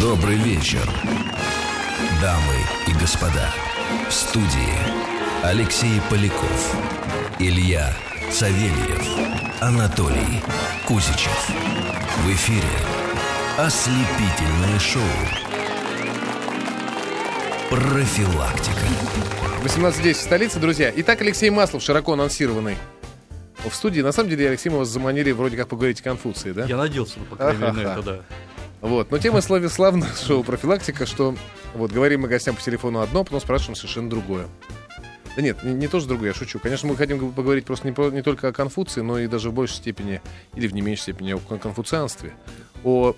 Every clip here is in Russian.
Добрый вечер, дамы и господа. В студии Алексей Поляков, Илья Савельев, Анатолий Кузичев. В эфире ослепительное шоу «Профилактика». 18.10 в столице, друзья. Итак, Алексей Маслов, широко анонсированный в студии. На самом деле, Алексей, мы вас заманили вроде как поговорить о Конфуции, да? Я надеялся, по крайней мере, на это, да. Вот. Но тема славе славно шоу «Профилактика», что вот говорим мы гостям по телефону одно, потом спрашиваем совершенно другое. Да нет, не, не тоже другое, я шучу. Конечно, мы хотим поговорить просто не, про, не только о Конфуции, но и даже в большей степени, или в не меньшей степени, о конфуцианстве, о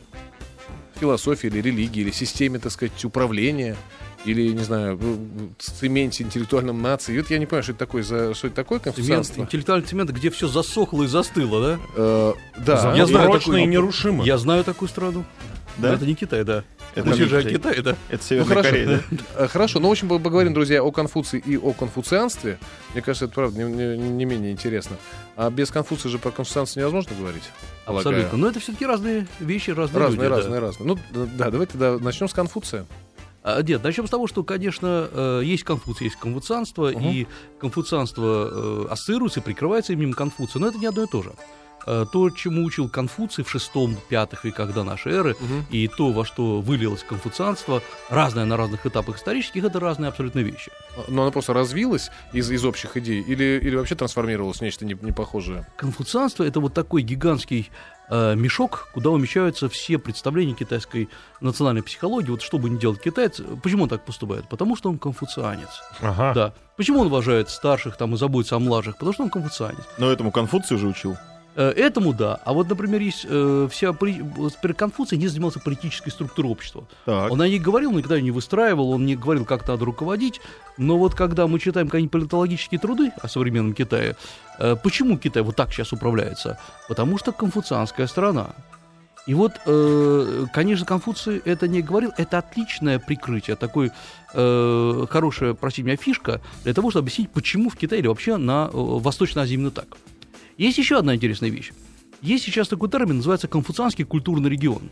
философии или религии, или системе, так сказать, управления, или, не знаю, цементе интеллектуальном нации. И вот я не понимаю, что это такое, за, что это такое конфуцианство. Цемент, интеллектуальный цемент, где все засохло и застыло, да? Э, да. Я знаю Прочно такую, и нерушимо. Я знаю такую страну. Да? Но это не Китай, да. Это не же о. Китае, да. Это Ну, Северная хорошо. Корея, да? Э, Хорошо, ну, в общем, поговорим, друзья, о Конфуции и о конфуцианстве. Мне кажется, это, правда, не, не- не менее интересно. А без Конфуция же про конфуцианство невозможно говорить. полагаю. Абсолютно. Но это все-таки разные вещи, разные, Разные, люди. да. разные, разные. Ну, да, давайте тогда начнем с Конфуция. А, Нет, начнем с того, что, конечно, э, есть Конфуций, есть конфуцианство, Мгм. и конфуцианство э, ассоциируется и прикрывается именем Конфуция, но это не одно и то же. Э, То, чему учил Конфуций в шестом-пятых веках до нашей эры, и то, во что вылилось конфуцианство, разное на разных этапах исторических, это разные абсолютно вещи. Но она просто развилась из, из общих идей или, или вообще трансформировалась в нечто не, не похожее? Конфуцианство это вот такой гигантский э, мешок, куда умещаются все представления китайской национальной психологии. Вот что бы ни делал китаец, почему он так поступает? Потому что он конфуцианец. Ага. Да. Почему он уважает старших там и заботится о младших? Потому что он конфуцианец. Но этому Конфуций же учил. Э, Этому да. А вот, например, есть э, вся при... Конфуций не занимался политической структурой общества. Так. Он о ней говорил, никогда ее не выстраивал, он не говорил, как надо руководить. Но вот когда мы читаем какие-нибудь политологические труды о современном Китае, э, почему Китай вот так сейчас управляется? Потому что конфуцианская страна. И вот, э, конечно, Конфуций это не говорил, это отличное прикрытие, такой э, хорошая, простите меня, фишка для того, чтобы объяснить, почему в Китае или вообще на э, Восточной Азии именно так. Есть еще одна интересная вещь. Есть сейчас такой термин, называется конфуцианский культурный регион.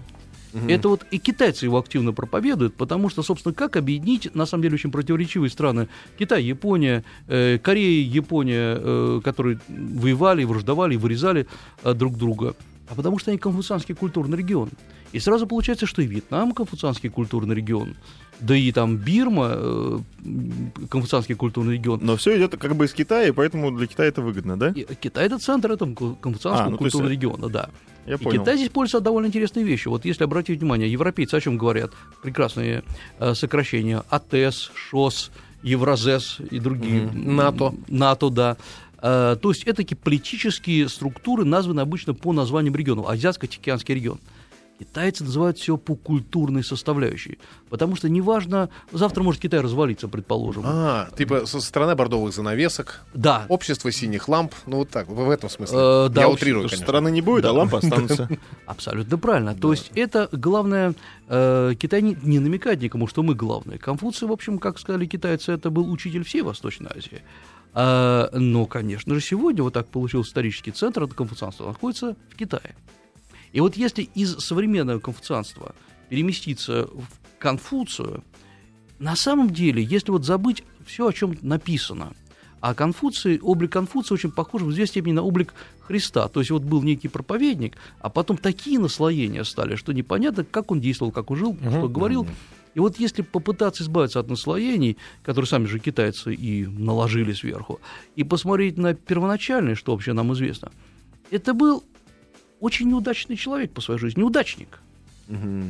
Это вот и китайцы его активно проповедуют, потому что, собственно, как объединить, на самом деле, очень противоречивые страны Китай, Япония, э, Корея, Япония, э, которые воевали, враждовали, вырезали э, друг друга. А потому что они конфуцианский культурный регион. И сразу получается, что и Вьетнам конфуцианский культурный регион, да и там Бирма э, м, конфуцианский культурный регион. Но все идет как бы из Китая, и поэтому для Китая это выгодно, да? И Китай это центр этого конфуцианского А, ну, то есть, культурного э, региона, да. Я И понял. Китай здесь пользуется довольно интересной вещью. Вот если обратить внимание, европейцы о чем говорят? Прекрасные э, сокращения. АТЭС, ШОС, Евразес и другие. Мгм. НАТО. НАТО, да. Э, то есть это такие политические структуры, названы обычно по названиям регионов. Азиатско-Тихоокеанский регион. Китайцы называют все по культурной составляющей. Потому что неважно, завтра может Китай развалиться, предположим. А, типа страна бордовых занавесок, Да, общество синих ламп, ну вот так, в этом смысле. Э, да, Я общество- утрирую, конечно. страны не будет, а лампы останутся. Абсолютно правильно. То есть это главное, э, Китай не, не намекает никому, что мы главные. Конфуций, в общем, как сказали китайцы, это был учитель всей Восточной Азии. А, но, конечно же, сегодня вот так получился исторический центр от конфуцианства находится в Китае. И вот если из современного конфуцианства переместиться в Конфуцию, на самом деле, если вот забыть все, о чем написано, а Конфуций, облик Конфуция очень похож в известной степени на облик Христа. То есть вот был некий проповедник, а потом такие наслоения стали, что непонятно, как он действовал, как он жил, что говорил. И вот если попытаться избавиться от наслоений, которые сами же китайцы и наложили сверху, и посмотреть на первоначальное, что вообще нам известно, это был очень неудачный человек по своей жизни, неудачник.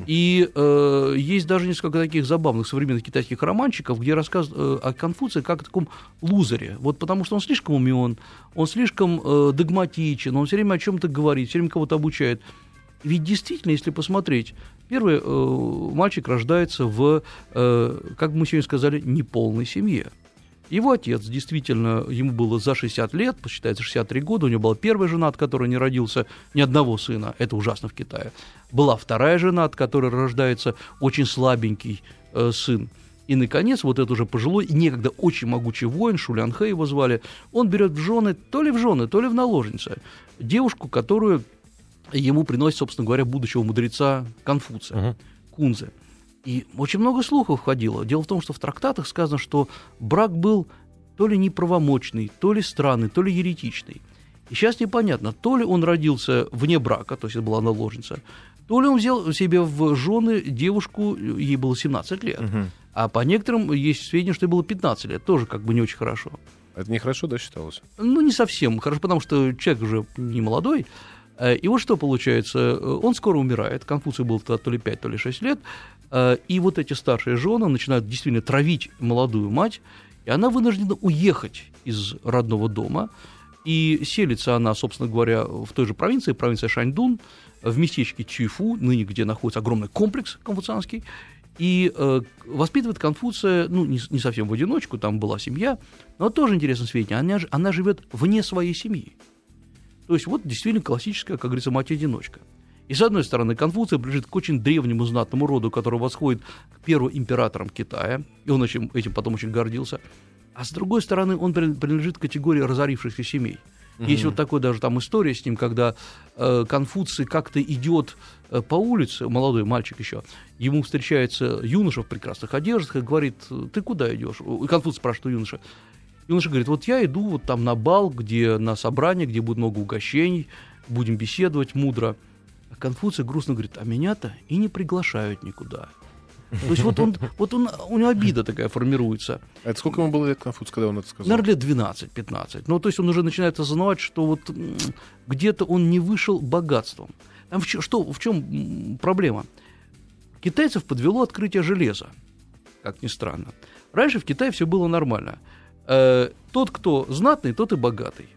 И э, есть даже несколько таких забавных современных китайских романчиков, где рассказывают э, о Конфуции как о таком лузере. Вот потому что он слишком умен, он слишком э, догматичен, он все время о чем-то говорит, все время кого-то обучает. Ведь действительно, если посмотреть, первый э, мальчик рождается в, э, как мы сегодня сказали, неполной семье. Его отец действительно, ему было за 60 лет, посчитается 63 года, у него была первая жена, от которой не родился ни одного сына, это ужасно в Китае. Была вторая жена, от которой рождается очень слабенький э, сын. И, наконец, вот этот уже пожилой и некогда очень могучий воин, Шулянхэ его звали, он берет в жены, то ли в жены, то ли в наложницы, девушку, которую ему приносит, собственно говоря, будущего мудреца Конфуция, Кунзе. И очень много слухов ходило. Дело в том, что в трактатах сказано, что брак был то ли неправомочный, то ли странный, то ли еретичный. И сейчас непонятно, то ли он родился вне брака, то есть это была наложница, то ли он взял себе в жены девушку, ей было 17 лет. Мгм. А по некоторым есть сведения, что ей было 15 лет, тоже как бы не очень хорошо. Это нехорошо, да, считалось? Ну, не совсем хорошо, потому что человек уже не молодой. Э, И вот что получается, э, он скоро умирает, Конфуцию было то ли 5, то ли 6 лет, и вот эти старшие жены начинают действительно травить молодую мать, и она вынуждена уехать из родного дома, и селится она, собственно говоря, в той же провинции, провинция Шаньдун, в местечке Чуйфу, ныне где находится огромный комплекс конфуцианский, и э, воспитывает Конфуция, ну, не, не совсем в одиночку, там была семья, но тоже интересное сведение, она, она живет вне своей семьи. То есть вот действительно классическая, как говорится, мать-одиночка. И с одной стороны, Конфуций принадлежит к очень древнему знатному роду, который восходит к первым императорам Китая, и он этим, этим потом очень гордился. А с другой стороны, он при- принадлежит к категории разорившихся семей. Есть вот такой даже там история с ним, когда э, Конфуций как-то идет э, по улице, молодой мальчик еще, ему встречается юноша в прекрасных одеждах и говорит, ты куда идешь? И Конфуций спрашивает у юноши. Юноша говорит, вот я иду вот там на бал, где на собрание, где будет много угощений, будем беседовать мудро. Конфуций грустно говорит, а меня-то и не приглашают никуда. То есть вот он, вот он, у него обида такая формируется. А это сколько ему было лет Конфуций, когда он это сказал? Наверное, лет 12-15. Ну, то есть он уже начинает осознавать, что вот где-то он не вышел богатством. Там в, чё- что, в чем проблема? Китайцев подвело открытие железа, как ни странно. Раньше в Китае все было нормально. Э, тот, кто знатный, тот и богатый.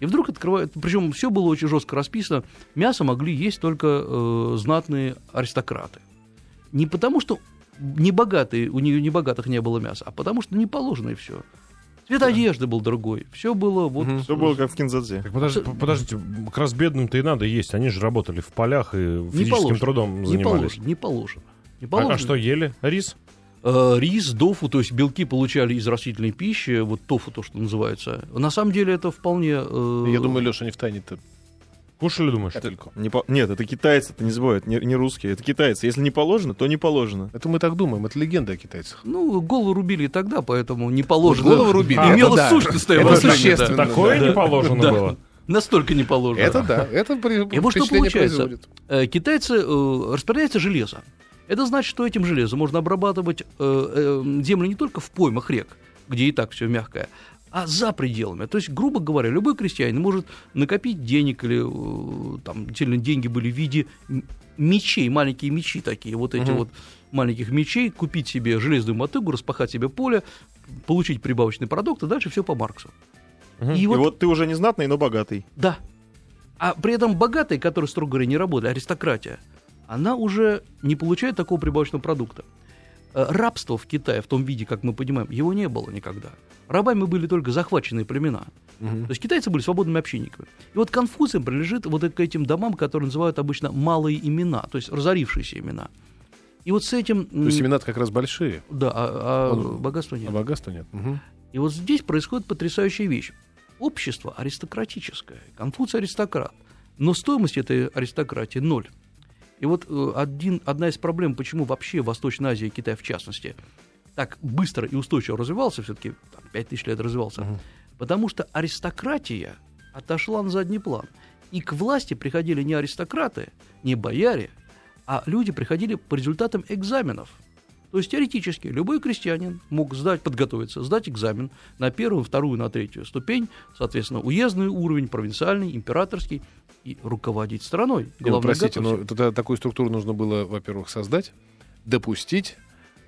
И вдруг открывают, причем все было очень жестко расписано, мясо могли есть только э, знатные аристократы. Не потому, что не богатые, у нее не богатых не было мяса, а потому что не положено и все. Цвет одежды был другой. Все было вот. Мгм. Все было как в Кинзадзе. Так Абсо- подождите, как раз бедным-то и надо есть. Они же работали в полях и Не физическим положено. трудом не занимались. положено, не положено. Не А- положено. А, что ели? Рис? Э, рис, дофу, то есть белки получали из растительной пищи, вот тофу то, что называется. На самом деле это вполне... э, Я думаю, Леша, не в тайне-то Кушали, думаешь? капельку. Не по- Нет, это китайцы, это не забывай, это не, не русские, это китайцы. Если не положено, то не положено. Это мы так думаем, это легенда о китайцах. Ну, голову рубили и тогда, поэтому не положено. голову рубили, Имело это да. сущностное Это существенно. да. Такое Да. не положено Да. было. Настолько не положено. Это да, это при- И вот что получается? производит. Э, Китайцы э, распределяется железо. Это значит, что этим железом можно обрабатывать э, э, землю не только в поймах рек, где и так все мягкое, а за пределами. То есть, грубо говоря, любой крестьянин может накопить денег или э, там действительно деньги были в виде мечей, маленькие мечи такие, вот эти Мгм. вот маленьких мечей, купить себе железную мотыгу, распахать себе поле, получить прибавочный продукт, и дальше все по Марксу. Мгм. И И вот вот ты уже не знатный, но богатый. да. А при этом богатые, которые, строго говоря, не работали, аристократия, она уже не получает такого прибавочного продукта. Э, Рабство в Китае в том виде, как мы понимаем, его не было никогда. Рабами были только захваченные племена. Мгм. То есть китайцы были свободными общинниками. И вот Конфуцием принадлежит вот к этим домам, которые называют обычно малые имена, то есть разорившиеся имена. И вот с этим... То есть имена как раз большие, Да, а, а Он- богатства нет. а богатства нет. Мгм. И вот здесь происходит потрясающая вещь. Общество аристократическое, Конфуций аристократ, но стоимость этой аристократии ноль. И вот э, один, одна из проблем, почему вообще Восточная Азия и Китай в частности так быстро и устойчиво развивался, все-таки 5000 лет развивался, Мгм. потому что аристократия отошла на задний план. И к власти приходили не аристократы, не бояре, а люди приходили по результатам экзаменов. То есть теоретически любой крестьянин мог сдать, подготовиться, сдать экзамен на первую, вторую, на третью ступень, соответственно, уездный уровень, провинциальный, императорский, и руководить страной. Ну, Главное, простите, но готовься. тогда такую структуру нужно было, во-первых, создать, допустить,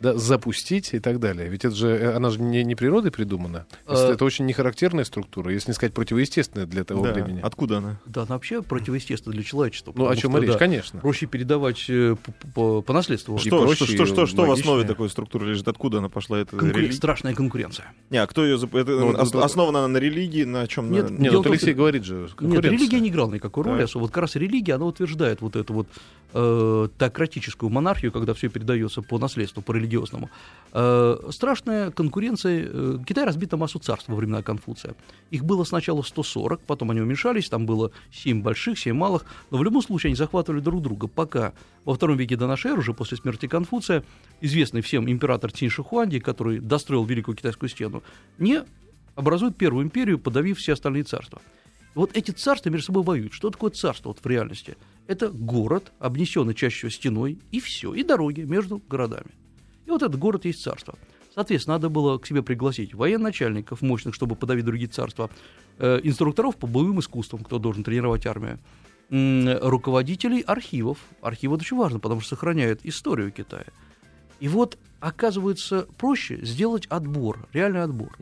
да, запустить и так далее. Ведь это же, э, она же не, не природой придумана. Э. Это очень нехарактерная структура, если не сказать противоестественная для того Да. времени. Откуда она? Да, она вообще противоестественно для человечества. Ну, о чем что, и речь, да, конечно. Проще передавать э, по, по- по наследству. Что, проще, что, что, что, что в основе такой структуры лежит? Откуда она пошла? Это Конкурен- религия? Страшная конкуренция. Не, а кто ее... зап- Это Ну, ос- ну, основана она на религии, на чем? Нет, на... Не, Дело ну, в том, Алексей говорит же, Нет, религия не играла никакой роли. Особо. Вот как раз религия, она утверждает вот эту вот э, теократическую монархию, когда все передается по наследству, по религиозному. Э, страшная конкуренция. Э, Китай разбит на массу царств во времена Конфуция. Их было сначала 140, потом они уменьшались, там было 7 больших, 7 малых, но в любом случае они захватывали друг друга, пока во втором веке до нашей эры, уже после смерти Конфуция, известный всем император Цин Шихуанди, который достроил Великую Китайскую стену, не образует первую империю, подавив все остальные царства. Вот эти царства между собой воюют. Что такое царство вот в реальности? Это город, обнесенный чаще всего стеной, и все, и дороги между городами. И вот этот город есть царство. Соответственно, надо было к себе пригласить военачальников мощных, чтобы подавить другие царства, э, инструкторов по боевым искусствам, кто должен тренировать армию, м, руководителей архивов. Архивы очень важно, потому что сохраняют историю Китая. И вот, оказывается, проще сделать отбор, реальный отбор.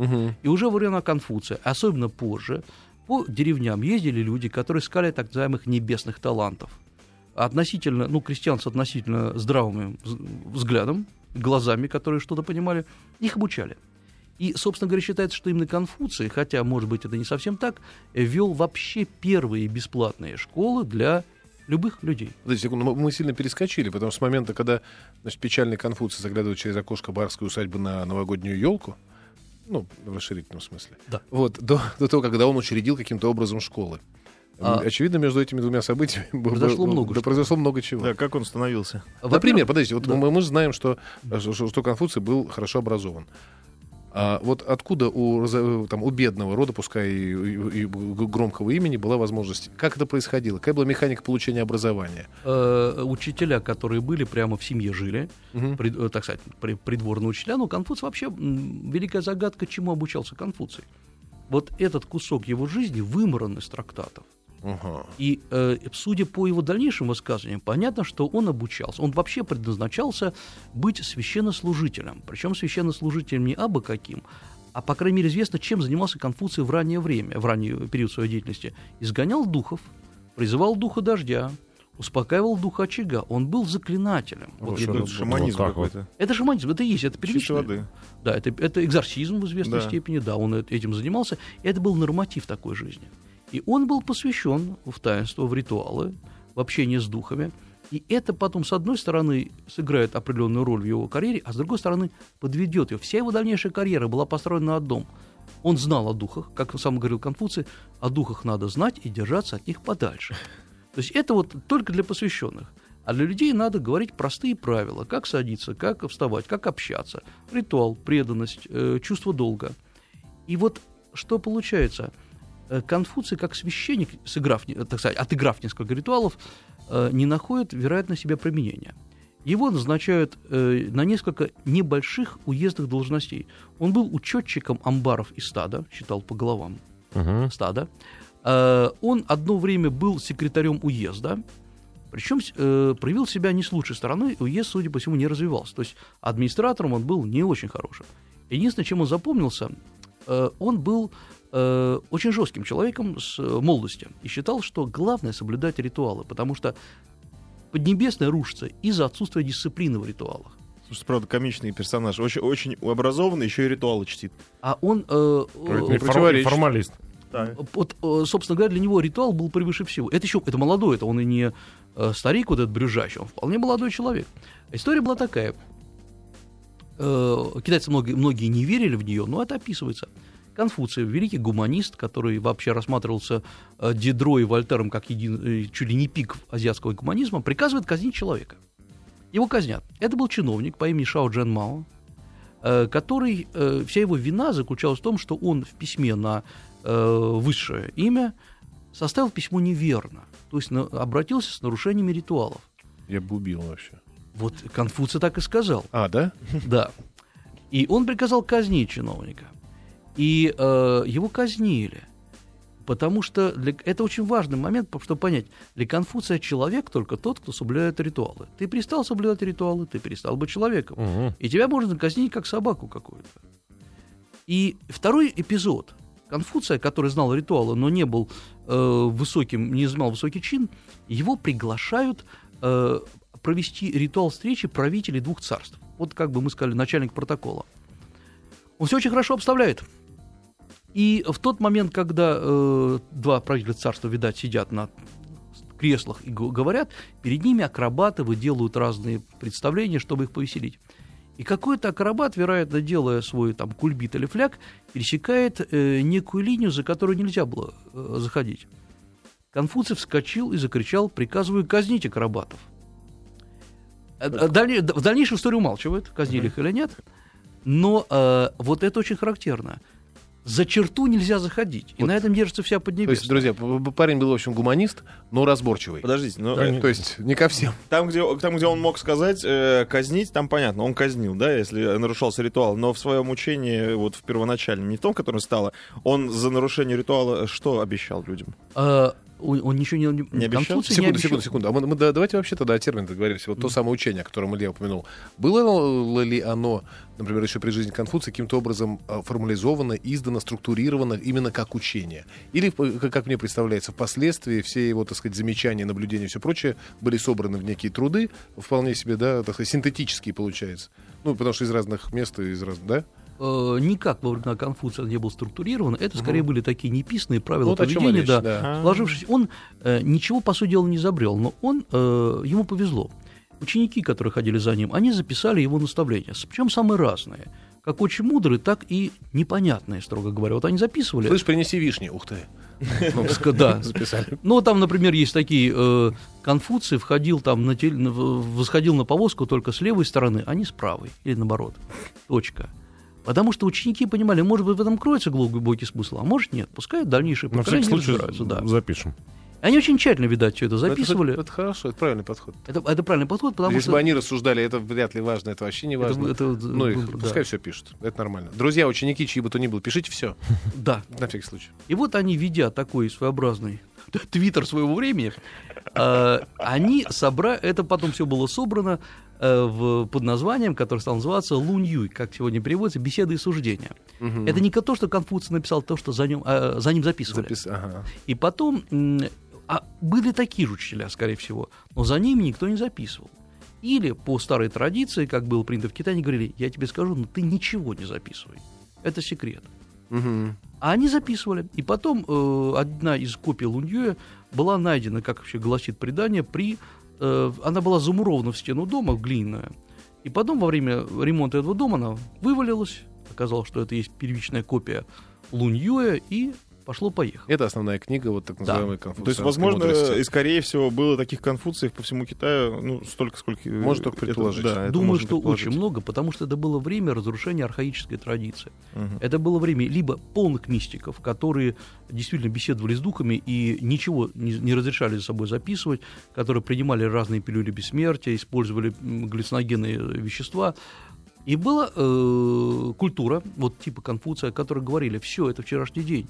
И уже во времена Конфуция, особенно позже, по деревням ездили люди, которые искали так называемых небесных талантов. Относительно, ну, крестьян с относительно здравым вз- взглядом, глазами, которые что-то понимали, их обучали. И, собственно говоря, считается, что именно Конфуций, хотя, может быть, это не совсем так, вел вообще первые бесплатные школы для любых людей. Подождите секунду, мы- сильно перескочили, потому что с момента, когда значит, печальный Конфуций заглядывает через окошко барской усадьбы на новогоднюю елку, ну, в расширительном смысле, Да. вот, до, до того, когда он учредил каким-то образом школы. А- Очевидно, между этими двумя событиями было- Произошло было- много да, произошло много чего. Да, как он становился? Например, подождите, вот да. мы, мы же знаем, что, что, что Конфуций был хорошо образован. А вот откуда у, там, у бедного рода, пускай и, и- и громкого имени, была возможность? Как это происходило? Какая была механика получения образования? Э, учителя, которые были прямо в семье жили, Мгм. прид- э, так сказать, при- придворные учителя. Ну, Конфуций вообще великая загадка, чему обучался Конфуций. Вот этот кусок его жизни выморан из трактатов. Ага. И э, судя по его дальнейшим высказываниям, понятно, что он обучался. Он вообще предназначался быть священнослужителем. Причем священнослужителем не абы каким, а, по крайней мере, известно, чем занимался Конфуций в раннее время, в ранний период своей деятельности. Изгонял духов, призывал духа дождя, успокаивал духа очага. Он был заклинателем. Вот Вот я шаманизм вот какой-то. это шаманизм, это и есть, это первичное. воды. Да, это, это экзорсизм в известной Да. степени, да, он этим занимался, и это был норматив такой жизни. И он был посвящен в таинство, в ритуалы, в общение с духами. И это потом, с одной стороны, сыграет определенную роль в его карьере, а с другой стороны, подведет ее. Вся его дальнейшая карьера была построена на одном. Он знал о духах, как сам говорил Конфуций, о духах надо знать и держаться от них подальше. То есть это вот только для посвященных. А для людей надо говорить простые правила, как садиться, как вставать, как общаться. Ритуал, преданность, э, чувство долга. И вот что получается? Э, Конфуций, как священник, сыграв, не- так сказать, отыграв несколько ритуалов, э, не находит, вероятно, себе применения. Его назначают э, на несколько небольших уездных должностей. Он был учетчиком амбаров и стада, считал по головам Мгм. стада. Э, Он одно время был секретарем уезда, причем э, проявил себя не с лучшей стороны, уезд, судя по всему, не развивался. То есть администратором он был не очень хорошим. Единственное, чем он запомнился, э, он был э, очень жестким человеком с э, молодости и считал, что главное соблюдать ритуалы, потому что Поднебесная рушится из-за отсутствия дисциплины в ритуалах. Слушай, правда, комичный персонаж. Очень, очень образованный, еще и ритуалы чтит. А он, э, э, фор- формалист. вот, э, собственно говоря, для него ритуал был превыше всего. Это еще, это молодой, это он и не старик вот этот брюжащий, он вполне молодой человек. История была такая. Э, китайцы многие, многие не верили в нее, но это описывается. Конфуций, великий гуманист, который вообще рассматривался э, Дидро и Вольтером как един, э, чуть ли не пик азиатского гуманизма, приказывает казнить человека. Его казнят. Это был чиновник по имени Шао Джен Мао, э, который, вся его вина заключалась в том, что он в письме на высшее имя составил письмо неверно, то есть обратился с нарушениями ритуалов. Я бы убил вообще. Вот Конфуций так и сказал. А, да? Да. И он приказал казнить чиновника. И э, его казнили. Потому что для- это очень важный момент, чтобы понять, для Конфуция человек только тот, кто соблюдает ритуалы. Ты перестал соблюдать ритуалы, ты перестал быть человеком. Мгм. И тебя можно казнить как собаку какую-то. И второй эпизод. Конфуция, который знал ритуалы, но не был э, высоким, не занимал высокий чин, его приглашают э, провести ритуал встречи правителей двух царств. Вот как бы мы сказали, начальник протокола. Он все очень хорошо обставляет. И в тот момент, когда э, два правителя царства, видать, сидят на креслах и го- говорят, перед ними акробаты выделывают разные представления, чтобы их повеселить. И какой-то акробат, вероятно, делая свой там кульбит или фляг, пересекает э, некую линию, за которую нельзя было э, заходить. Конфуций вскочил и закричал, приказываю казнить акробатов. Э, э, дальне- В дальнейшем историю умалчивает, казнили их или нет. Но э, вот это очень характерно. За черту нельзя заходить. И Вот. на этом держится вся То Поднебесная. есть, друзья, парень был, в общем, гуманист, но разборчивый. Подождите, но Да, э, То есть, не ко всем. там, где, там, где он мог сказать э, казнить, там понятно, он казнил, да, если нарушался ритуал. Но в своем учении, вот в первоначальном, не в том, которое стало, он за нарушение ритуала что обещал людям? Э, он, он ничего не, Не обещал? Конфуций не Секунду, обещал. секунду, секунду. А мы, мы да- давайте вообще тогда о термине договоримся. Вот то самое учение, о котором Илья упомянул. Было ли оно, например, еще при жизни Конфуция каким-то образом а, формализовано, издано, структурировано именно как учение? Или, п- как мне представляется, впоследствии все его, так сказать, замечания, наблюдения и все прочее были собраны в некие труды, вполне себе, да, так сказать, синтетические, получается. Ну, потому что из разных мест, из разных, да? Э, никак во времена Конфуция не был структурирован. Это скорее были такие неписанные правила вот поведения. речь, да. да. Сложившись, он э, ничего, по сути дела, не изобрел, но он, э, ему повезло. Ученики, которые ходили за ним, они записали его наставления, причем самые разные. Как очень мудрые, так и непонятные, строго говоря. Вот они записывали. Слышь, принеси вишни. Ух ты. Ну, да. записали. Ну, там, например, есть такие э, Конфуций входил там, на теле- восходил на повозку только с левой стороны, а не с правой, или наоборот. Точка. Потому что ученики понимали, может быть, в этом кроется глубокий смысл, а может нет. Пускай дальнейшие поколения разбираются, да. запишем. Они очень тщательно, видать, все это записывали. Это, это хорошо, это правильный подход. Это, это правильный подход, потому Если что... бы они рассуждали, это вряд ли важно, это вообще не это- важно. это- ну, их, да. пускай все пишут. Это нормально. Друзья, ученики, чьи бы то ни было, пишите все. Да. На всякий случай. И вот они, ведя такой своеобразный твиттер своего времени, э, они собрали, это потом все было собрано в, под названием, которое стало называться Лунь-Юй, как сегодня переводится, беседы и суждения. Это не то, что Конфуций написал, то, что за, ним, э, за ним записывали. Запис- ага. И потом, а были такие же учителя, скорее всего, но за ними никто не записывал. Или по старой традиции, как было принято в Китае, они говорили, я тебе скажу, но ты ничего не записывай. Это секрет. Мгм. А они записывали. И потом э, одна из копий Луньюя была найдена, как вообще гласит предание, при... э, она была замурована в стену дома, глиняная. И потом во время ремонта этого дома она вывалилась. Оказалось, что это есть первичная копия Луньюя, и пошло-поехало. Это основная книга, вот так Да. называемой То есть, возможно, мудрости. и скорее всего, было таких конфуциев по всему Китаю, ну, столько, сколько... Можно только это- предположить. да, это Думаю, можно что предположить. очень много, потому что это было время разрушения архаической традиции. Мгм. Это было время либо полных мистиков, которые действительно беседовали с духами и ничего не, не разрешали за собой записывать, которые принимали разные пилюли бессмертия, использовали м, галлюциногенные вещества. И была э, культура, вот типа Конфуция, которые говорили, все, это вчерашний день.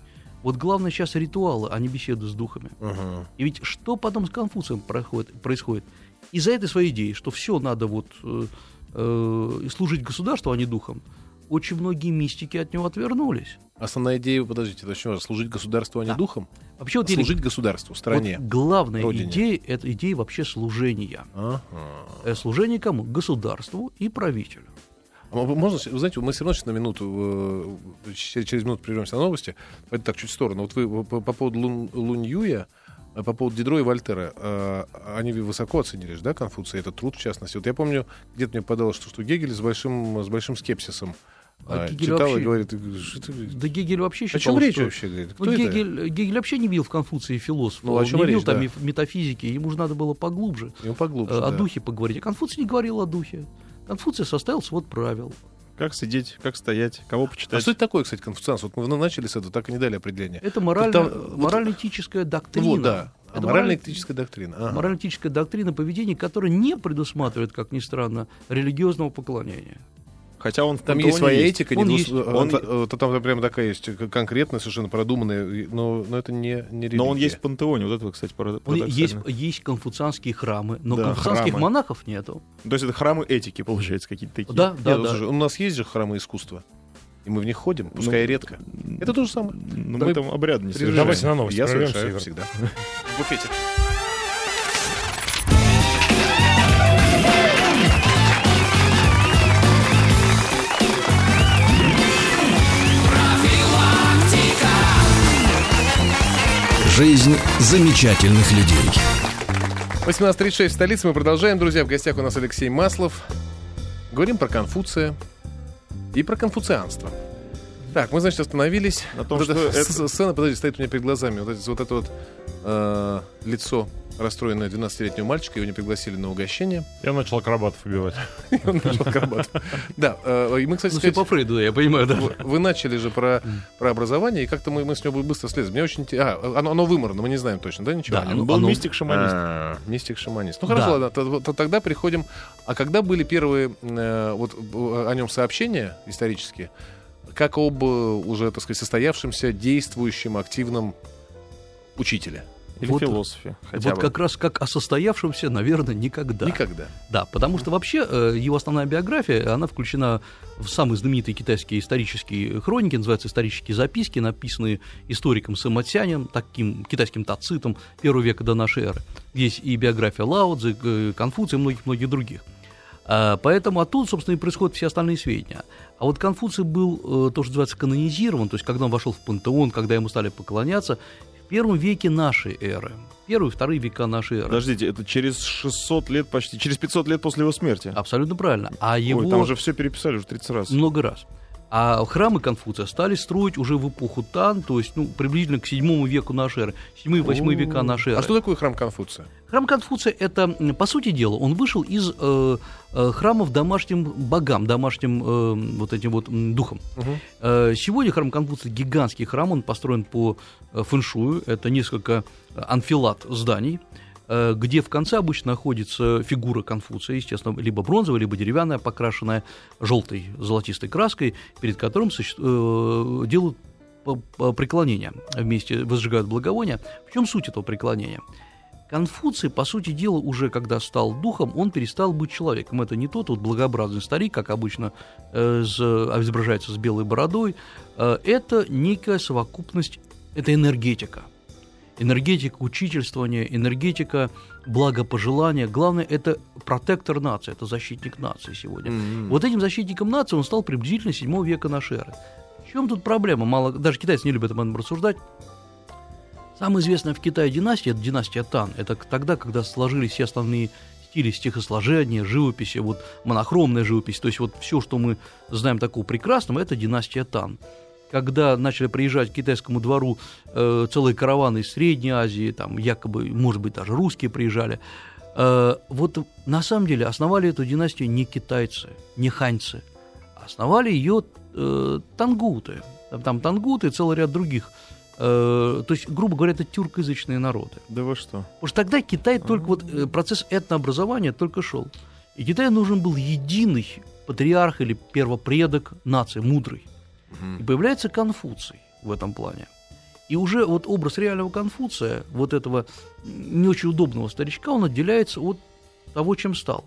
Вот главное сейчас ритуалы, а не беседы с духами. Ага. И ведь что потом с Конфуцием происходит? происходит? Из-за этой своей идеи, что все надо вот э, э, служить государству, а не духам, очень многие мистики от него отвернулись. Основная идея, подождите, это очень важно. Служить государству, а не Да. духом? Вообще вот, Служить государству, стране. вот главная родине. идея – это идея вообще служения. Ага. Э, Служение кому? Государству и правителю. А Можно, вы знаете, мы все равно сейчас на минуту, э, через, минуту прервемся на новости. Это так, чуть в сторону. Вот вы по, по поводу Лун, Луньюя, э, по поводу Дидро и Вольтера, э, они высоко оценили, да, Конфуция, этот труд в частности. Вот я помню, где-то мне подалось, что, что Гегель с большим, с большим скепсисом А Гегель читал вообще- и говорит, что ты- Да Гегель вообще о считал, чем речь что- вообще? Говорит? Кто Ну, это? Гегель, Гегель вообще не видел в Конфуции философа. Ну, о он чем не видел речь, там да. метафизики, ему же надо было поглубже Ему поглубже, о да. духе поговорить. А Конфуций не говорил о духе. Конфуций составил свод правил. Как сидеть, как стоять, кого А почитать. что это такое, кстати, конфуцианство? Вот мы начали с этого, так и не дали определение. Это морально, там, вот- морально-этическая доктрина. Ну вот, да. А Это морально-этическая доктрина. Ага. морально-этическая доктрина поведения, которая не предусматривает, как ни странно, религиозного поклонения. Хотя он в Там есть своя этика, Он не есть. двус- Он- э, э, там прям такая есть конкретная, совершенно продуманная, но, но это не, не религия. Но он есть в пантеоне, вот это, кстати, парад- Он- есть, парадоксально. есть конфуцианские храмы, но Да, конфуцианских храмы. монахов нету. То есть это храмы этики, получается, какие-то такие. Да, Нет, да, ну, да. слушай, у нас есть же храмы искусства, и мы в них ходим, пускай и редко. Это то же самое. Ну, Мы мы там обряд не Прерываем. Давайте на новости Я совершаю всегда. В буфете. Жизнь замечательных людей. 18.36 в столице. Мы продолжаем, друзья. В гостях у нас Алексей Маслов. Говорим про Конфуция и про конфуцианство. Так, мы, значит, остановились. На том, Вот что эта это- Сцена, подожди, стоит у меня перед глазами. Вот вот, это вот э, лицо расстроенное 12-летнего мальчика. Его не пригласили на угощение. Я начал акробатов убивать. И он нашел акробат. Да, э, и мы, кстати, Ну, все по Фрейду, я понимаю, да. вы, начали же про, про образование, и как-то мы, мы с него быстро слезем. Мне очень интересно. А, оно, выморно, мы не знаем точно, да, ничего? Он был оно- мистик-шаманист. А, Мистик шаманист. Ну хорошо, ладно, то- то тогда приходим. А когда были первые э, вот о нем сообщения исторические, как об э, уже, так сказать, состоявшемся, действующем, активном учителе? Или Вот- философе. Хотя Вот бы. как раз как о состоявшемся, наверное, никогда. Никогда. Да, потому что вообще э, его основная биография, она включена в самые знаменитые китайские исторические хроники, называются исторические записки, написанные историком Сэматсянем, таким китайским тацитом первого века до нашей эры. Есть и биография Лао Цзы, э, Конфуция и многих-многих других. А, Поэтому оттуда, собственно, и происходят все остальные сведения. А вот Конфуций был, э, то, что называется, канонизирован, то есть когда он вошел в пантеон, когда ему стали поклоняться, первом веке нашей эры. Первые вторые века нашей эры. Подождите, это через 600 лет почти, через 500 лет после его смерти. Абсолютно правильно. А его... Ой, там уже все переписали уже 30 раз. Много раз. А храмы Конфуция стали строить уже в эпоху Тан, то есть ну, приблизительно к 7 веку нашей эры, 7-8 века нашей эры. А что такое храм Конфуция? Храм Конфуция это, по сути дела, он вышел из э, э, храмов домашним богам, домашним э, вот этим вот духом. Мгм. Э, Сегодня храм Конфуция гигантский храм, он построен по э, фэншую, это несколько э, анфилат зданий, где в конце обычно находится фигура Конфуция, естественно, либо бронзовая, либо деревянная, покрашенная желтой золотистой краской, перед которым э, делают преклонение вместе, возжигают благовония. В чем суть этого преклонения? Конфуций, по сути дела, уже когда стал духом, он перестал быть человеком. Это не тот вот благообразный старик, как обычно э, с- изображается с белой бородой. Э, это некая совокупность, это энергетика. Энергетика учительствования, энергетика благопожелания. Главное, это протектор нации, это защитник нации сегодня. М. Вот этим защитником нации он стал приблизительно 7 века нашей эры. В чем тут проблема? Мало, даже китайцы не любят об этом рассуждать. Самая известная в Китае династия – это династия Тан. Это тогда, когда сложились все основные стили стихосложения, живописи, вот монохромная живопись, то есть вот все, что мы знаем такого прекрасного, это династия Тан. Когда начали приезжать к китайскому двору э, целые караваны из Средней Азии, там якобы, может быть, даже русские приезжали, э, вот на самом деле основали эту династию не китайцы, не ханьцы, а основали ее э, тангуты. Там, там тангуты и целый ряд других. Э, то есть, грубо говоря, это тюркоязычные народы. Да вы что? Потому что тогда Китай только вот э, процесс этнообразования только шел. И Китаю нужен был единый патриарх или первопредок нации, мудрый. И появляется Конфуций в этом плане. И уже вот образ реального Конфуция, вот этого не очень удобного старичка, он отделяется от того, чем стал.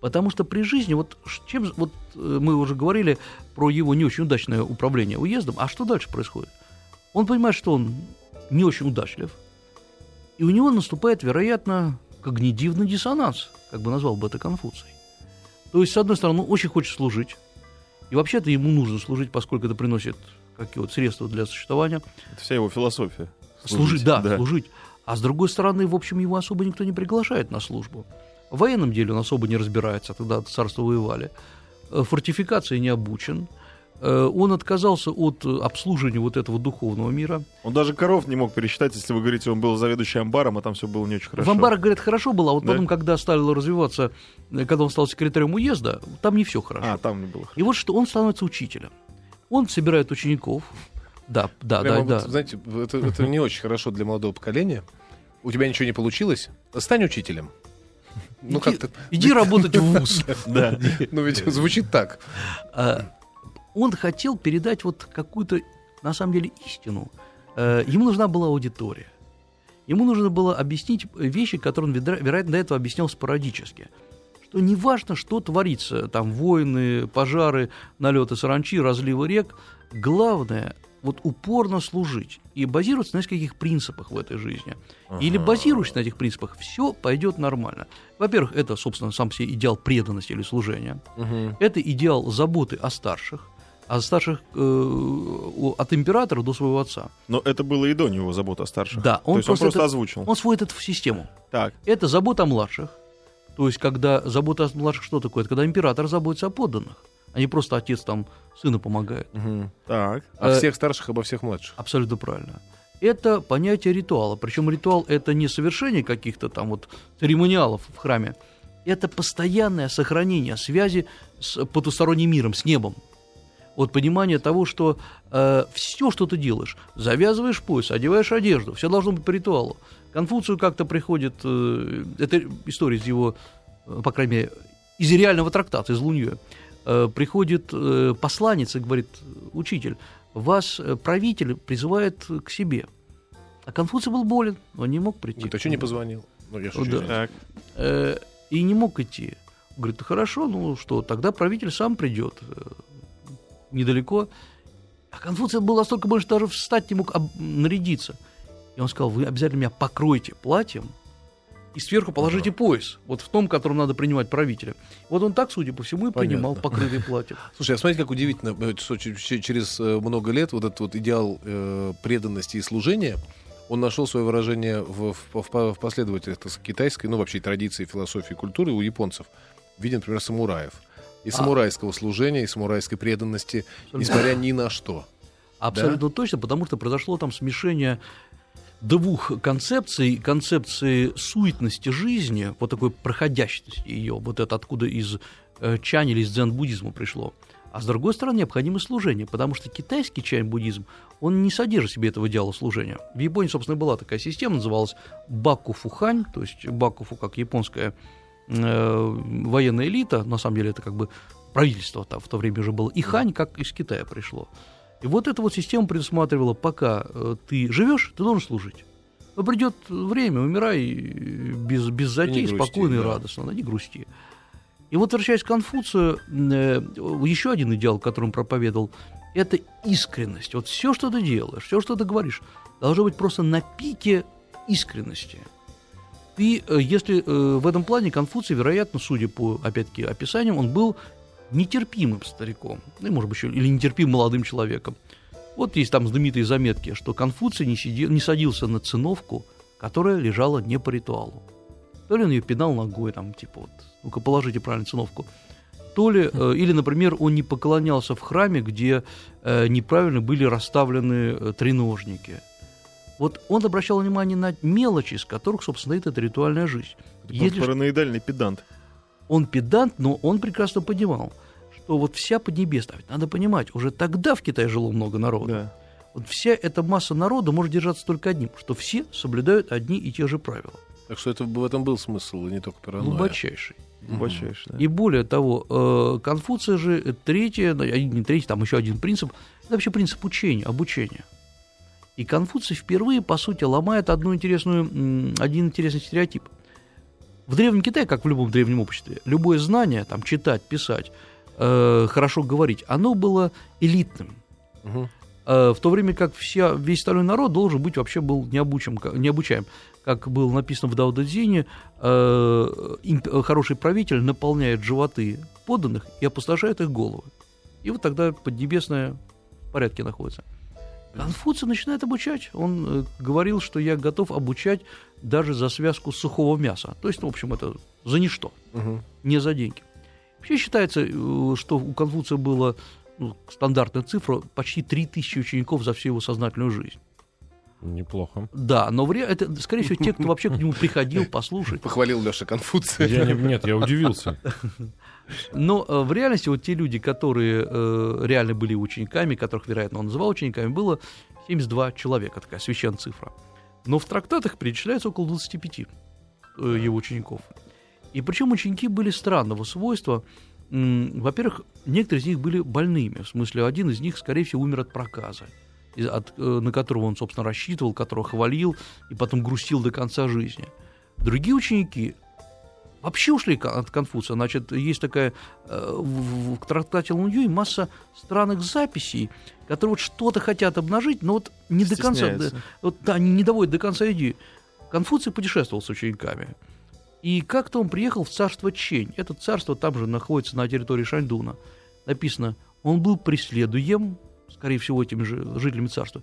Потому что при жизни, вот, чем, вот э, мы уже говорили про его не очень удачное управление уездом, а что дальше происходит? Он понимает, что он не очень удачлив, и у него наступает, вероятно, когнитивный диссонанс, как бы назвал бы это Конфуций. То есть, с одной стороны, он очень хочет служить, и вообще-то ему нужно служить, поскольку это приносит какие вот средства для существования. Это вся его философия. Служить, да, служить. А с другой стороны, в общем, его особо никто не приглашает на службу. В военном деле он особо не разбирается, тогда царство воевали. Э, Фортификации не обучен. Э, Он отказался от э, обслуживания вот этого духовного мира. Он даже коров не мог пересчитать, если вы говорите, он был заведующим амбаром, а там все было не очень хорошо. В амбарах, говорят, хорошо было, а вот Да? потом, когда стало развиваться, э, когда он стал секретарем уезда, там не все хорошо. А, там не было хорошо. И вот что он становится учителем. Он собирает учеников. Да, да, Прямо да, вот, да. Знаете, это, это не очень хорошо для молодого поколения. У тебя ничего не получилось? Стань учителем. Ну, Иди- как-то... Иди работать в ВУЗ. Да. Ну, ведь звучит так. Он хотел передать вот какую-то, на самом деле, истину. Э, Ему нужна была аудитория. Ему нужно было объяснить вещи, которые он, вероятно, до этого объяснял спорадически. Что неважно, что творится, там войны, пожары, налеты саранчи, разливы рек, главное вот упорно служить и базироваться на нескольких принципах в этой жизни. Или базируясь на этих принципах, все пойдет нормально. Во-первых, это, собственно, сам себе идеал преданности или служения. Это идеал заботы о старших. А старших э, от императора до своего отца. Но это было и до него забота о старших. Да, он То есть он просто просто это- озвучил. Он сводит это в систему. Так. Это забота о младших. То есть, когда забота о младших что такое? Это когда император заботится о подданных, а не просто отец там сыну помогает. Мгм. Так. О Э, всех старших, обо всех младших. Абсолютно правильно. Это понятие ритуала. Причем ритуал это не совершение каких-то там вот церемониалов в храме. Это постоянное сохранение связи с потусторонним миром, с небом. Вот понимание того, что все, что ты делаешь, завязываешь пояс, одеваешь одежду, все должно быть по ритуалу. Конфуцию как-то приходит, э, это история из его, э, по крайней мере, из реального трактата, из Лунье, э, приходит э, посланец и говорит, учитель, вас э, правитель призывает к себе. А Конфуций был болен, он не мог прийти. Говорит, а что не позвонил? Ну, я шучу. Да. Э, и не мог идти. Говорит, хорошо, ну что, тогда правитель сам придет э, недалеко. А Конфуций был настолько больше, даже встать не мог, об- нарядиться. И он сказал, вы обязательно меня покройте платьем и сверху положите пояс, вот в том, которым надо принимать правителя. Вот он так, судя по всему, и принимал Понятно. покрытый платьем. Слушай, а смотрите, как удивительно, э, что через э, много лет вот этот вот идеал э, преданности и служения, он нашел свое выражение в, в, в- в последовательных китайской, ну вообще традиции, философии, культуры у японцев в виде, например, самураев. И А. самурайского служения, и самурайской преданности, Абсолютно. несмотря ни на что. Абсолютно точно, потому что произошло там смешение двух концепций, концепции суетности жизни, вот такой проходящности ее, вот это откуда из э, чань или из дзен-буддизма пришло. А с другой стороны, необходимо служение, потому что китайский чань-буддизм, он не содержит в себе этого идеала служения. В Японии, собственно, была такая система, называлась Баку-Фухань, то есть Бакуфу как японская военная элита, на самом деле это как бы правительство там в то время уже было, и Хань как из Китая пришло. И вот эта вот система предусматривала, пока э, ты живешь, ты должен служить. Но придет время, умирай э, без, без затей, грусти, спокойно и да. радостно, да, не грусти. И вот, возвращаясь к Конфуцию, э, еще один идеал, который он проповедовал, это искренность. Вот все, что ты делаешь, все, что ты говоришь, должно быть просто на пике искренности. Ты, э, если э, в этом плане Конфуций, вероятно, судя по, опять-таки, описаниям, он был нетерпимым стариком, ну, и, может быть, еще, или нетерпимым молодым человеком. Вот есть там знаменитые заметки, что Конфуций не, сидел, не садился на циновку, которая лежала не по ритуалу. То ли он ее пинал ногой, там, типа, вот, ну-ка, положите правильно циновку. То ли, э, или, например, он не поклонялся в храме, где э, неправильно были расставлены э, треножники. Вот он обращал внимание на мелочи, из которых, собственно, стоит эта ритуальная жизнь. Если ж- Параноидальный педант. он педант, но он прекрасно понимал, что вот вся Поднебесная, ведь надо понимать, уже тогда в Китае жило много народа. Да. Вот вся эта масса народа может держаться только одним, что все соблюдают одни и те же правила. Так что это, в этом был смысл, и не только паранойя. Глубочайший. Глубочайший, да. И более того, э, Конфуция же третье, ну, не третий, там еще один принцип, это вообще принцип учения, обучения. И Конфуций впервые, по сути, ломает одну интересную, один интересный стереотип. В Древнем Китае, как в любом древнем обществе, любое знание, там, читать, писать, э, хорошо говорить, оно было элитным. Мгм. Э, в то время как вся, весь остальной народ должен быть вообще был необучим, необучаем. Как было написано в Дао Дэ Цзине, э, э, хороший правитель наполняет животы подданных и опустошает их головы. И вот тогда Поднебесная в порядке находится. Конфуций начинает обучать. Он э, говорил, что я готов обучать даже за связку сухого мяса. То есть, ну, в общем, это за ничто Мгм. не за деньги. Вообще считается, э, что у Конфуция было ну, стандартная цифра почти 3000 учеников за всю его сознательную жизнь. Неплохо. Да, но вре- это, скорее всего, те, кто вообще к нему приходил послушать. Похвалил Леша Конфуция. Я не- нет, я удивился. Но э, в реальности вот те люди, которые э, реально были учениками, которых, вероятно, он называл учениками, было 72 человека, такая священная цифра. Но в трактатах перечисляется около 25 э, его учеников. И причем ученики были странного свойства. Во-первых, некоторые из них были больными. В смысле, один из них, скорее всего, умер от проказа, от, на которого он, собственно, рассчитывал, которого хвалил и потом грустил до конца жизни. Другие ученики вообще ушли от Конфуция. Значит, есть такая э, в, трактате Луньюй масса странных записей, которые вот что-то хотят обнажить, но вот не до конца, да, вот, да, не доводят до конца идеи. Конфуций путешествовал с учениками. И как-то он приехал в царство Чень. Это царство там же находится на территории Шаньдуна. Написано он был преследуем, скорее всего, этими же жителями царства,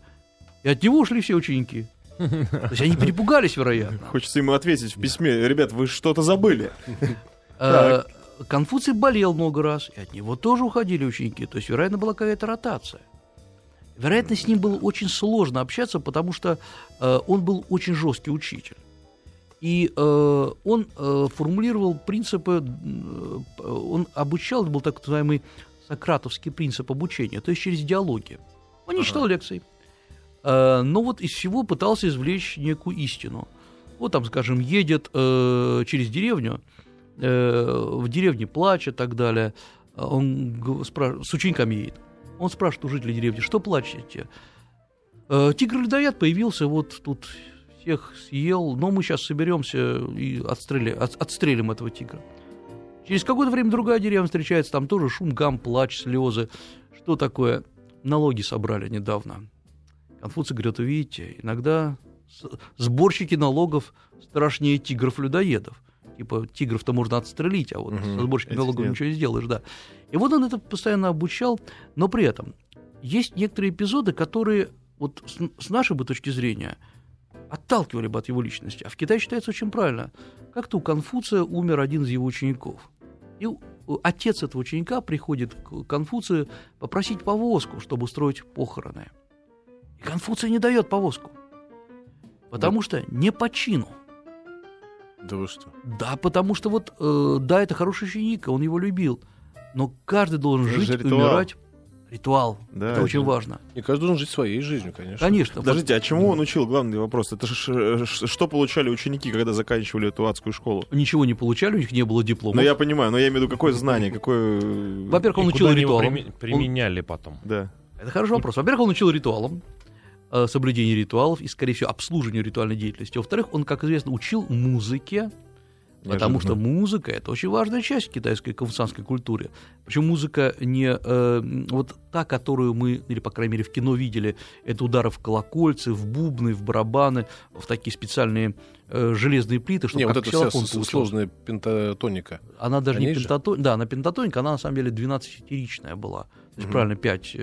и от него ушли все ученики. То есть они перепугались, вероятно. Хочется ему ответить в письме, ребят, вы что-то забыли. Э, Конфуций болел много раз, и от него тоже уходили ученики. То есть, вероятно, была какая-то ротация. Вероятно, с ним было очень сложно общаться, потому что э, он был очень жесткий учитель. И э, он э, формулировал принципы, э, он обучал, это был так называемый сократовский принцип обучения, то есть через диалоги. Он не читал лекций, э, но вот из всего пытался извлечь некую истину. Вот там, скажем, едет э, через деревню, э, в деревне плачет и так далее, он с учениками едет. Он спрашивает у жителей деревни, что плачете? Э, Тигр-людоед появился, вот тут всех съел, но мы сейчас соберемся и отстрели- от- отстрелим этого тигра. Через какое-то время другая деревня встречается, там тоже шум, гам, плач, слезы. Что такое? Налоги собрали недавно. Конфуций говорит, вы видите, иногда сборщики налогов страшнее тигров-людоедов. Типа, тигров-то можно отстрелить, а вот Мгм. со сборщиками налогов нет. ничего не сделаешь, да. И вот он это постоянно обучал, но при этом есть некоторые эпизоды, которые вот с, с нашей бы точки зрения отталкивали бы от его личности. А в Китае считается очень правильно. Как-то у Конфуция умер один из его учеников. И отец этого ученика приходит к Конфуцию попросить повозку, чтобы устроить похороны. И Конфуций не дает повозку. Потому что не по чину. Да вы что? Да, потому что вот, э, да, это хороший ученик, он его любил. Но каждый должен Это жить, ритуал. умирать. Ритуал. Да, это очень важно. И каждый должен жить своей жизнью, конечно. Конечно. вот- Подождите, а чему он учил? Главный вопрос. Это же ш- что получали ученики, когда заканчивали эту адскую школу? ничего не получали, у них не было диплома. Ну, я понимаю, но я имею в виду, какое знание, какое... Во-первых, он И учил они прими- применяли потом? Да. Это хороший вопрос. Во-первых, он учил ритуалам, э, соблюдению ритуалов и, скорее всего, обслуживанию ритуальной деятельности. Во-вторых, он, как известно, учил музыке, потому что музыка это очень важная часть китайской конфуцианской культуры. Причем музыка не э, вот та, которую мы, или, по крайней мере, в кино видели, это удары в колокольцы, в бубны, в барабаны, в такие специальные э, железные плиты, чтобы Не, вот как это вся сложная пентатоника. Она даже Они не же? пентатоник, да, она пентатоника, она на самом деле 12-серичная была. То есть, Мгм. правильно, 5,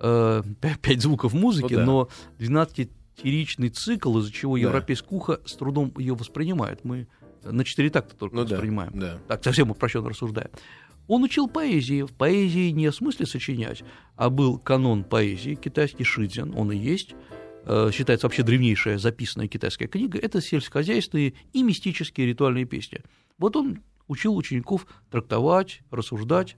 звуков музыки, Ну да. но 12-серичный цикл, из-за чего Да. европейское ухо с трудом ее воспринимает. Мы на 4 такта только Ну да, воспринимаем. да. Так, совсем упрощенно рассуждая. Он учил поэзии. В поэзии не в смысле сочинять, а был канон поэзии, китайский шидзин, он и есть. Э, Считается вообще древнейшая записанная китайская книга. Это сельскохозяйственные и мистические ритуальные песни. Вот он учил учеников трактовать, рассуждать.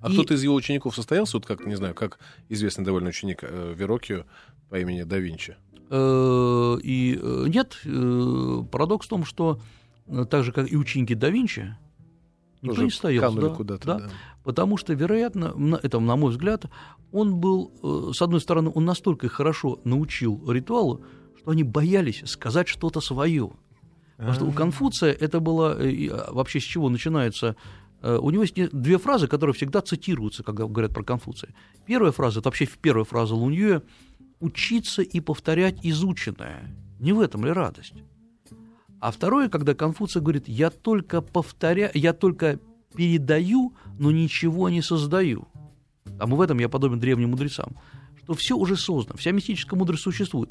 А И- кто-то из его учеников состоялся, вот как, не знаю, как известный довольно ученик э, Верокио по имени да Винчи? Э, И э, нет, э, парадокс в том, что э, так же, как и ученики да Винчи, никто не стоял. канули да, куда-то, да. да. Потому что, вероятно, это, на мой взгляд, он был, э, с одной стороны, он настолько хорошо научил ритуалу, что они боялись сказать что-то свое. Потому что у Конфуция это было а, вообще с чего начинается. Э, У него есть две фразы, которые всегда цитируются, когда говорят про Конфуция. Первая фраза, это вообще первая фраза Луньюэ «учиться и повторять изученное». Не в этом ли радость? А второе, когда Конфуций говорит «я только повторяю, я только передаю, но ничего не создаю». А мы в этом я подобен древним мудрецам, что все уже создано, вся мистическая мудрость существует.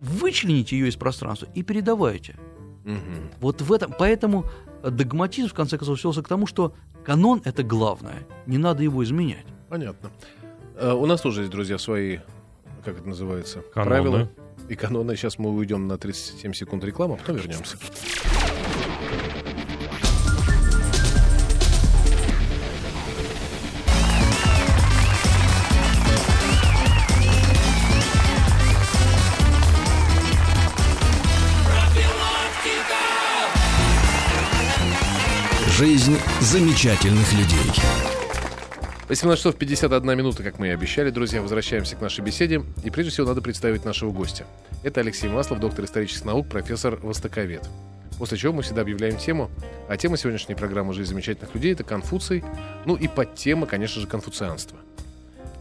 Вычлените ее из пространства и передавайте. Мгм. Вот в этом, поэтому догматизм, в конце концов, свелся к тому, что канон – это главное, не надо его изменять. Понятно. Э, У нас тоже есть, друзья, свои, как это называется, Каноны. правила и каноны. Сейчас мы уйдем на 37 секунд рекламы, а потом вернемся. Жизнь замечательных людей. 18 часов 51 минута, как мы и обещали, друзья. Возвращаемся к нашей беседе. И прежде всего надо представить нашего гостя. Это Алексей Маслов, доктор исторических наук, профессор востоковед. После чего мы всегда объявляем тему. А тема сегодняшней программы «Жизнь замечательных людей» — это Конфуций. Ну и подтема, конечно же, конфуцианство.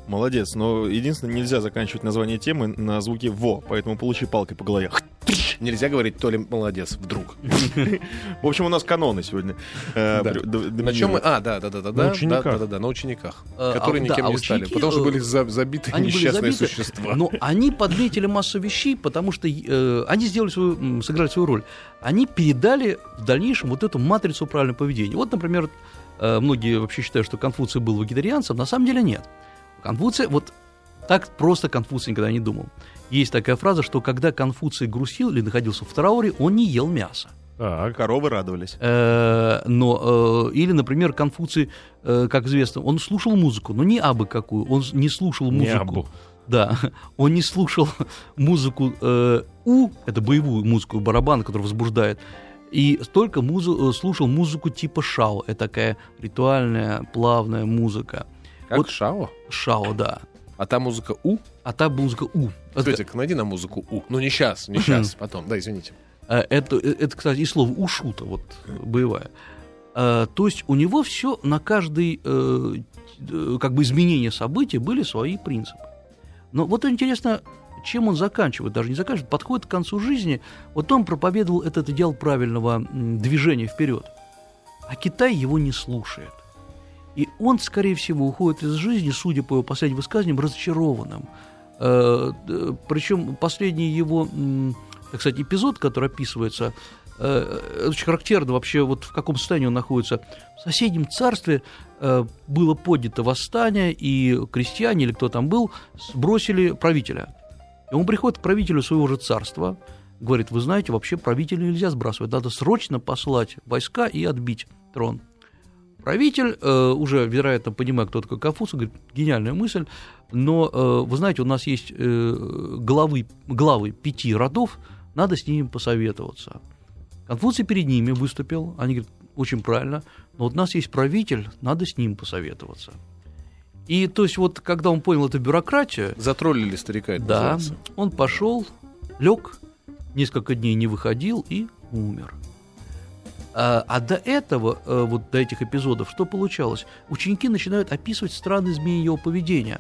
Молодец, но единственное, нельзя заканчивать название темы на звуке «во», поэтому получи палкой по голове. Нельзя говорить то ли молодец, вдруг. В общем, у нас каноны сегодня. На чем мы? А, да, да, да, да, да, да, да, на учениках, которые никем не стали, потому что были за- забиты несчастные существа. Но они подметили массу вещей, потому что они сделали свою, сыграли свою роль. Они передали в дальнейшем вот эту матрицу правильного поведения. Вот, например, многие вообще считают, что Конфуций был вегетарианцем, на самом деле нет. Конфуций, вот так просто Конфуций никогда не думал. Есть такая фраза, что когда Конфуций грустил или находился в трауре, он не ел мясо. Так. Коровы радовались. Э, но, э, или, например, Конфуций, э, как известно, он слушал музыку, но не абы какую, он не слушал Не музыку. абу. Да, он не слушал музыку э, У, это боевую музыку, барабан, который возбуждает, и только музы- э, слушал музыку типа шао. Это такая ритуальная, плавная музыка. Как вот- Шао? Шао, да. А та музыка У? А та музыка У. Светик, найди на музыку У. Ну, не сейчас, не сейчас, потом. Да, извините. э, это, э, это, кстати, и слово ушута, вот, боевая. Э, То есть у него все на каждый как бы изменение событий были свои принципы. Но вот интересно, чем он заканчивает, даже не заканчивает, подходит к концу жизни, вот он проповедовал этот идеал правильного движения вперед, а Китай его не слушает. И он, скорее всего, уходит из жизни, судя по его последним высказываниям, разочарованным. Причем последний его, так сказать, эпизод, который описывается, э, очень характерно вообще, вот в каком состоянии он находится. В соседнем царстве э, было поднято восстание, и крестьяне или кто там был, сбросили правителя. И он приходит к правителю своего же царства, говорит, вы знаете, вообще правителя нельзя сбрасывать, надо срочно послать войска и отбить трон. Правитель, э, уже, вероятно, понимая, кто такой Конфуций, говорит, гениальная мысль, но, э, вы знаете, у нас есть э, главы, главы пяти родов, надо с ними посоветоваться. Конфуций перед ними выступил, они говорят, очень правильно, но вот у нас есть правитель, надо с ним посоветоваться. И то есть вот, когда он понял эту бюрократию, Затроллили старика, это да, называется. он пошел, лег, несколько дней не выходил и умер. А, а до этого, э, вот до этих эпизодов, что получалось? Ученики начинают описывать странные изменения его поведения.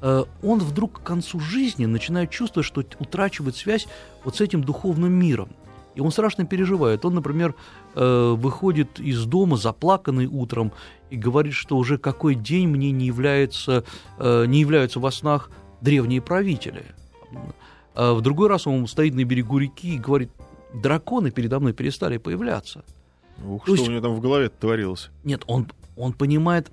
Э, Он вдруг к концу жизни начинает чувствовать, что утрачивает связь вот с этим духовным миром. И он страшно переживает. Он, например, э, выходит из дома заплаканный утром и говорит, что уже какой день мне не является, не являются во снах древние правители. В другой раз он стоит на берегу реки и говорит, драконы передо мной перестали появляться. Ух, То что есть- у него там в голове творилось. Нет, он, он понимает...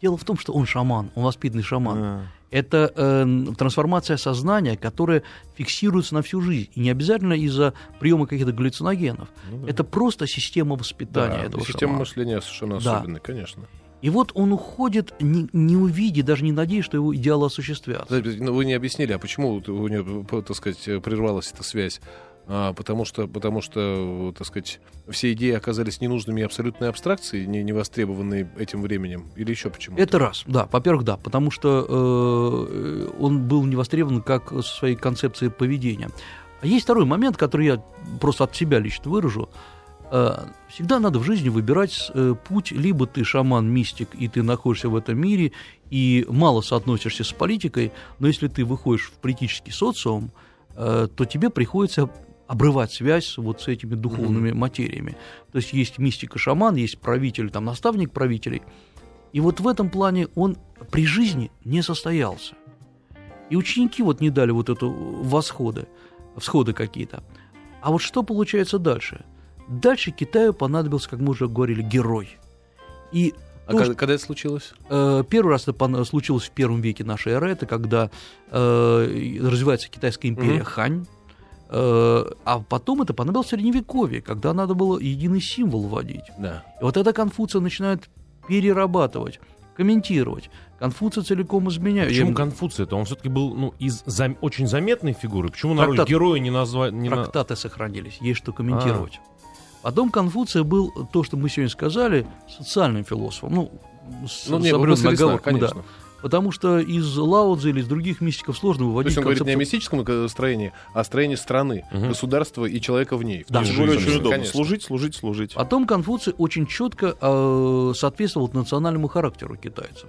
Дело в том, что он шаман, он воспитанный шаман. А, Это э, трансформация сознания, которая фиксируется на всю жизнь. И не обязательно из-за приема каких-то галлюциногенов. ну да. Это просто система воспитания Да, этого система шамана. мышления совершенно Да. особенная, конечно. И вот он уходит, не, не увидя, даже не надеясь, что его идеалы осуществятся. Ну, Вы не объяснили, а почему у него, так сказать, прервалась эта связь? А, потому что, потому что, так сказать, все идеи оказались ненужными абсолютной абстракцией, не, не востребованные этим временем, или еще почему? Это раз, да, во-первых, да, потому что э, он был не востребован как со своей концепцией поведения. А есть второй момент, который я просто от себя лично выражу. Э, всегда надо в жизни выбирать э, путь, либо ты шаман-мистик, и ты находишься в этом мире, и мало соотносишься с политикой, но если ты выходишь в политический социум, э, то тебе приходится обрывать связь вот с этими духовными материями. То есть есть мистика-шаман, есть правитель, там, наставник правителей, и вот в этом плане он при жизни не состоялся. И ученики вот не дали вот эту восходы, всходы какие-то. А вот что получается дальше? Дальше Китаю понадобился, как мы уже говорили, герой. И А то, когда, когда это случилось? Э, Первый раз это случилось в первом веке нашей эры, это когда э, развивается китайская империя Мгм. Хань, а потом это понадобилось в Средневековье, когда надо было единый символ вводить. Да. И вот это Конфуция начинает перерабатывать, комментировать. Конфуция целиком изменяет. Почему Я- Конфуций? Это он все-таки был ну, из зам- очень заметной фигуры. Почему на роль Трактат. героя не назвать? Не на- трактаты сохранились, есть что комментировать. Потом Конфуция был, то, что мы сегодня сказали, социальным философом. Ну, с, Ну, с не, Василий Слав, оговорками, да. Потому что из Лао Цзы или из других мистиков сложно То выводить есть он говорит не о мистическом строении, а о строении страны, Мгм. государства и человека в ней. в Да. жизни, очень удобно. конечно. Служить, служить, служить. Потом Конфуций очень четко э, соответствовал национальному характеру китайцев.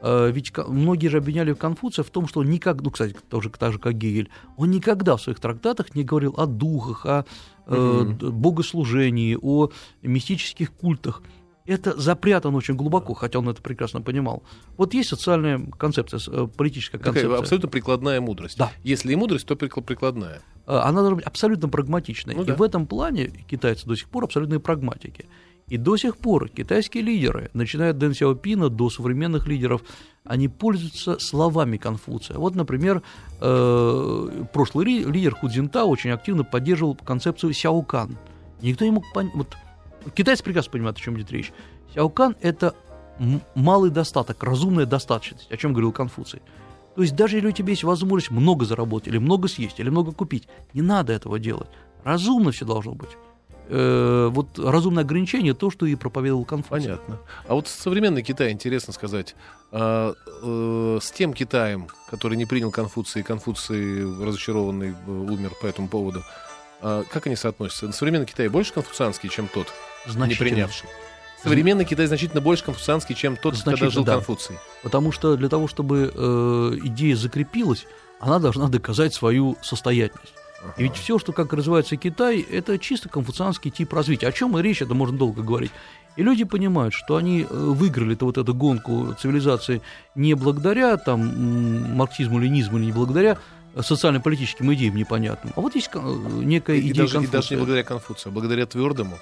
Э, ведь многие же обвиняли Конфуция в том, что он никак, ну, кстати, тоже так же, как Гегель, он никогда в своих трактатах не говорил о духах, о э, д- богослужении, о мистических культах. Это запрятано очень глубоко, хотя он это прекрасно понимал. Вот есть социальная концепция, э, политическая Такая концепция. абсолютно прикладная мудрость. Да. Если и мудрость, то прикла- прикладная. Э, она должна быть абсолютно прагматичной. Ну и да. в этом плане китайцы до сих пор абсолютные прагматики. И до сих пор китайские лидеры, начиная от Дэн Сяопина до современных лидеров, они пользуются словами Конфуция. Вот, например, э, прошлый лидер Худзинта очень активно поддерживал концепцию Сяокан. Никто не мог понять... Вот, китайцы прекрасно понимают, о чем идет речь. Сяокан – это малый достаток, разумная достаточность, о чем говорил Конфуций. То есть даже если у тебя есть возможность много заработать, или много съесть, или много купить, не надо этого делать. Разумно все должно быть. Э, вот разумное ограничение то, что и проповедовал Конфуций. Понятно. А вот современный Китай, интересно сказать, а, э, с тем Китаем, который не принял Конфуция, и Конфуций разочарованный э, умер по этому поводу, как они соотносятся? Современный Китай больше конфуцианский, чем тот, не принявший? Современный Китай значительно больше конфуцианский, чем тот, когда жил да. Конфуций. Потому что для того, чтобы э, идея закрепилась, она должна доказать свою состоятельность. И ведь все, что как развивается Китай, это чисто конфуцианский тип развития. О чем и речь, это можно долго говорить. И люди понимают, что они э, выиграли -то вот эту гонку цивилизации не благодаря там, марксизму, ленизму, или не благодаря социально-политическим идеям непонятным. А вот есть э, некая И, идея даже, и даже не Конфуция. благодаря Конфуцию, а благодаря твердому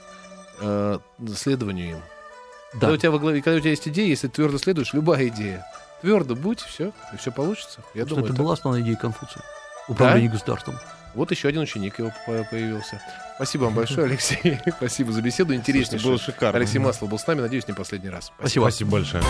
э, следованию им. Да. Когда, у тебя во главе, когда у тебя есть идея, если ты твердо следуешь, любая идея, твердо будь, все, и все получится. Я думаю, это так. была основная идея Конфуция. Управление государством. Вот еще один ученик его по- появился. Спасибо вам большое, Алексей. Спасибо за беседу. Интереснейшую. было шикарно. Алексей Маслов был с нами. Надеюсь, не последний раз. Спасибо. Спасибо большое.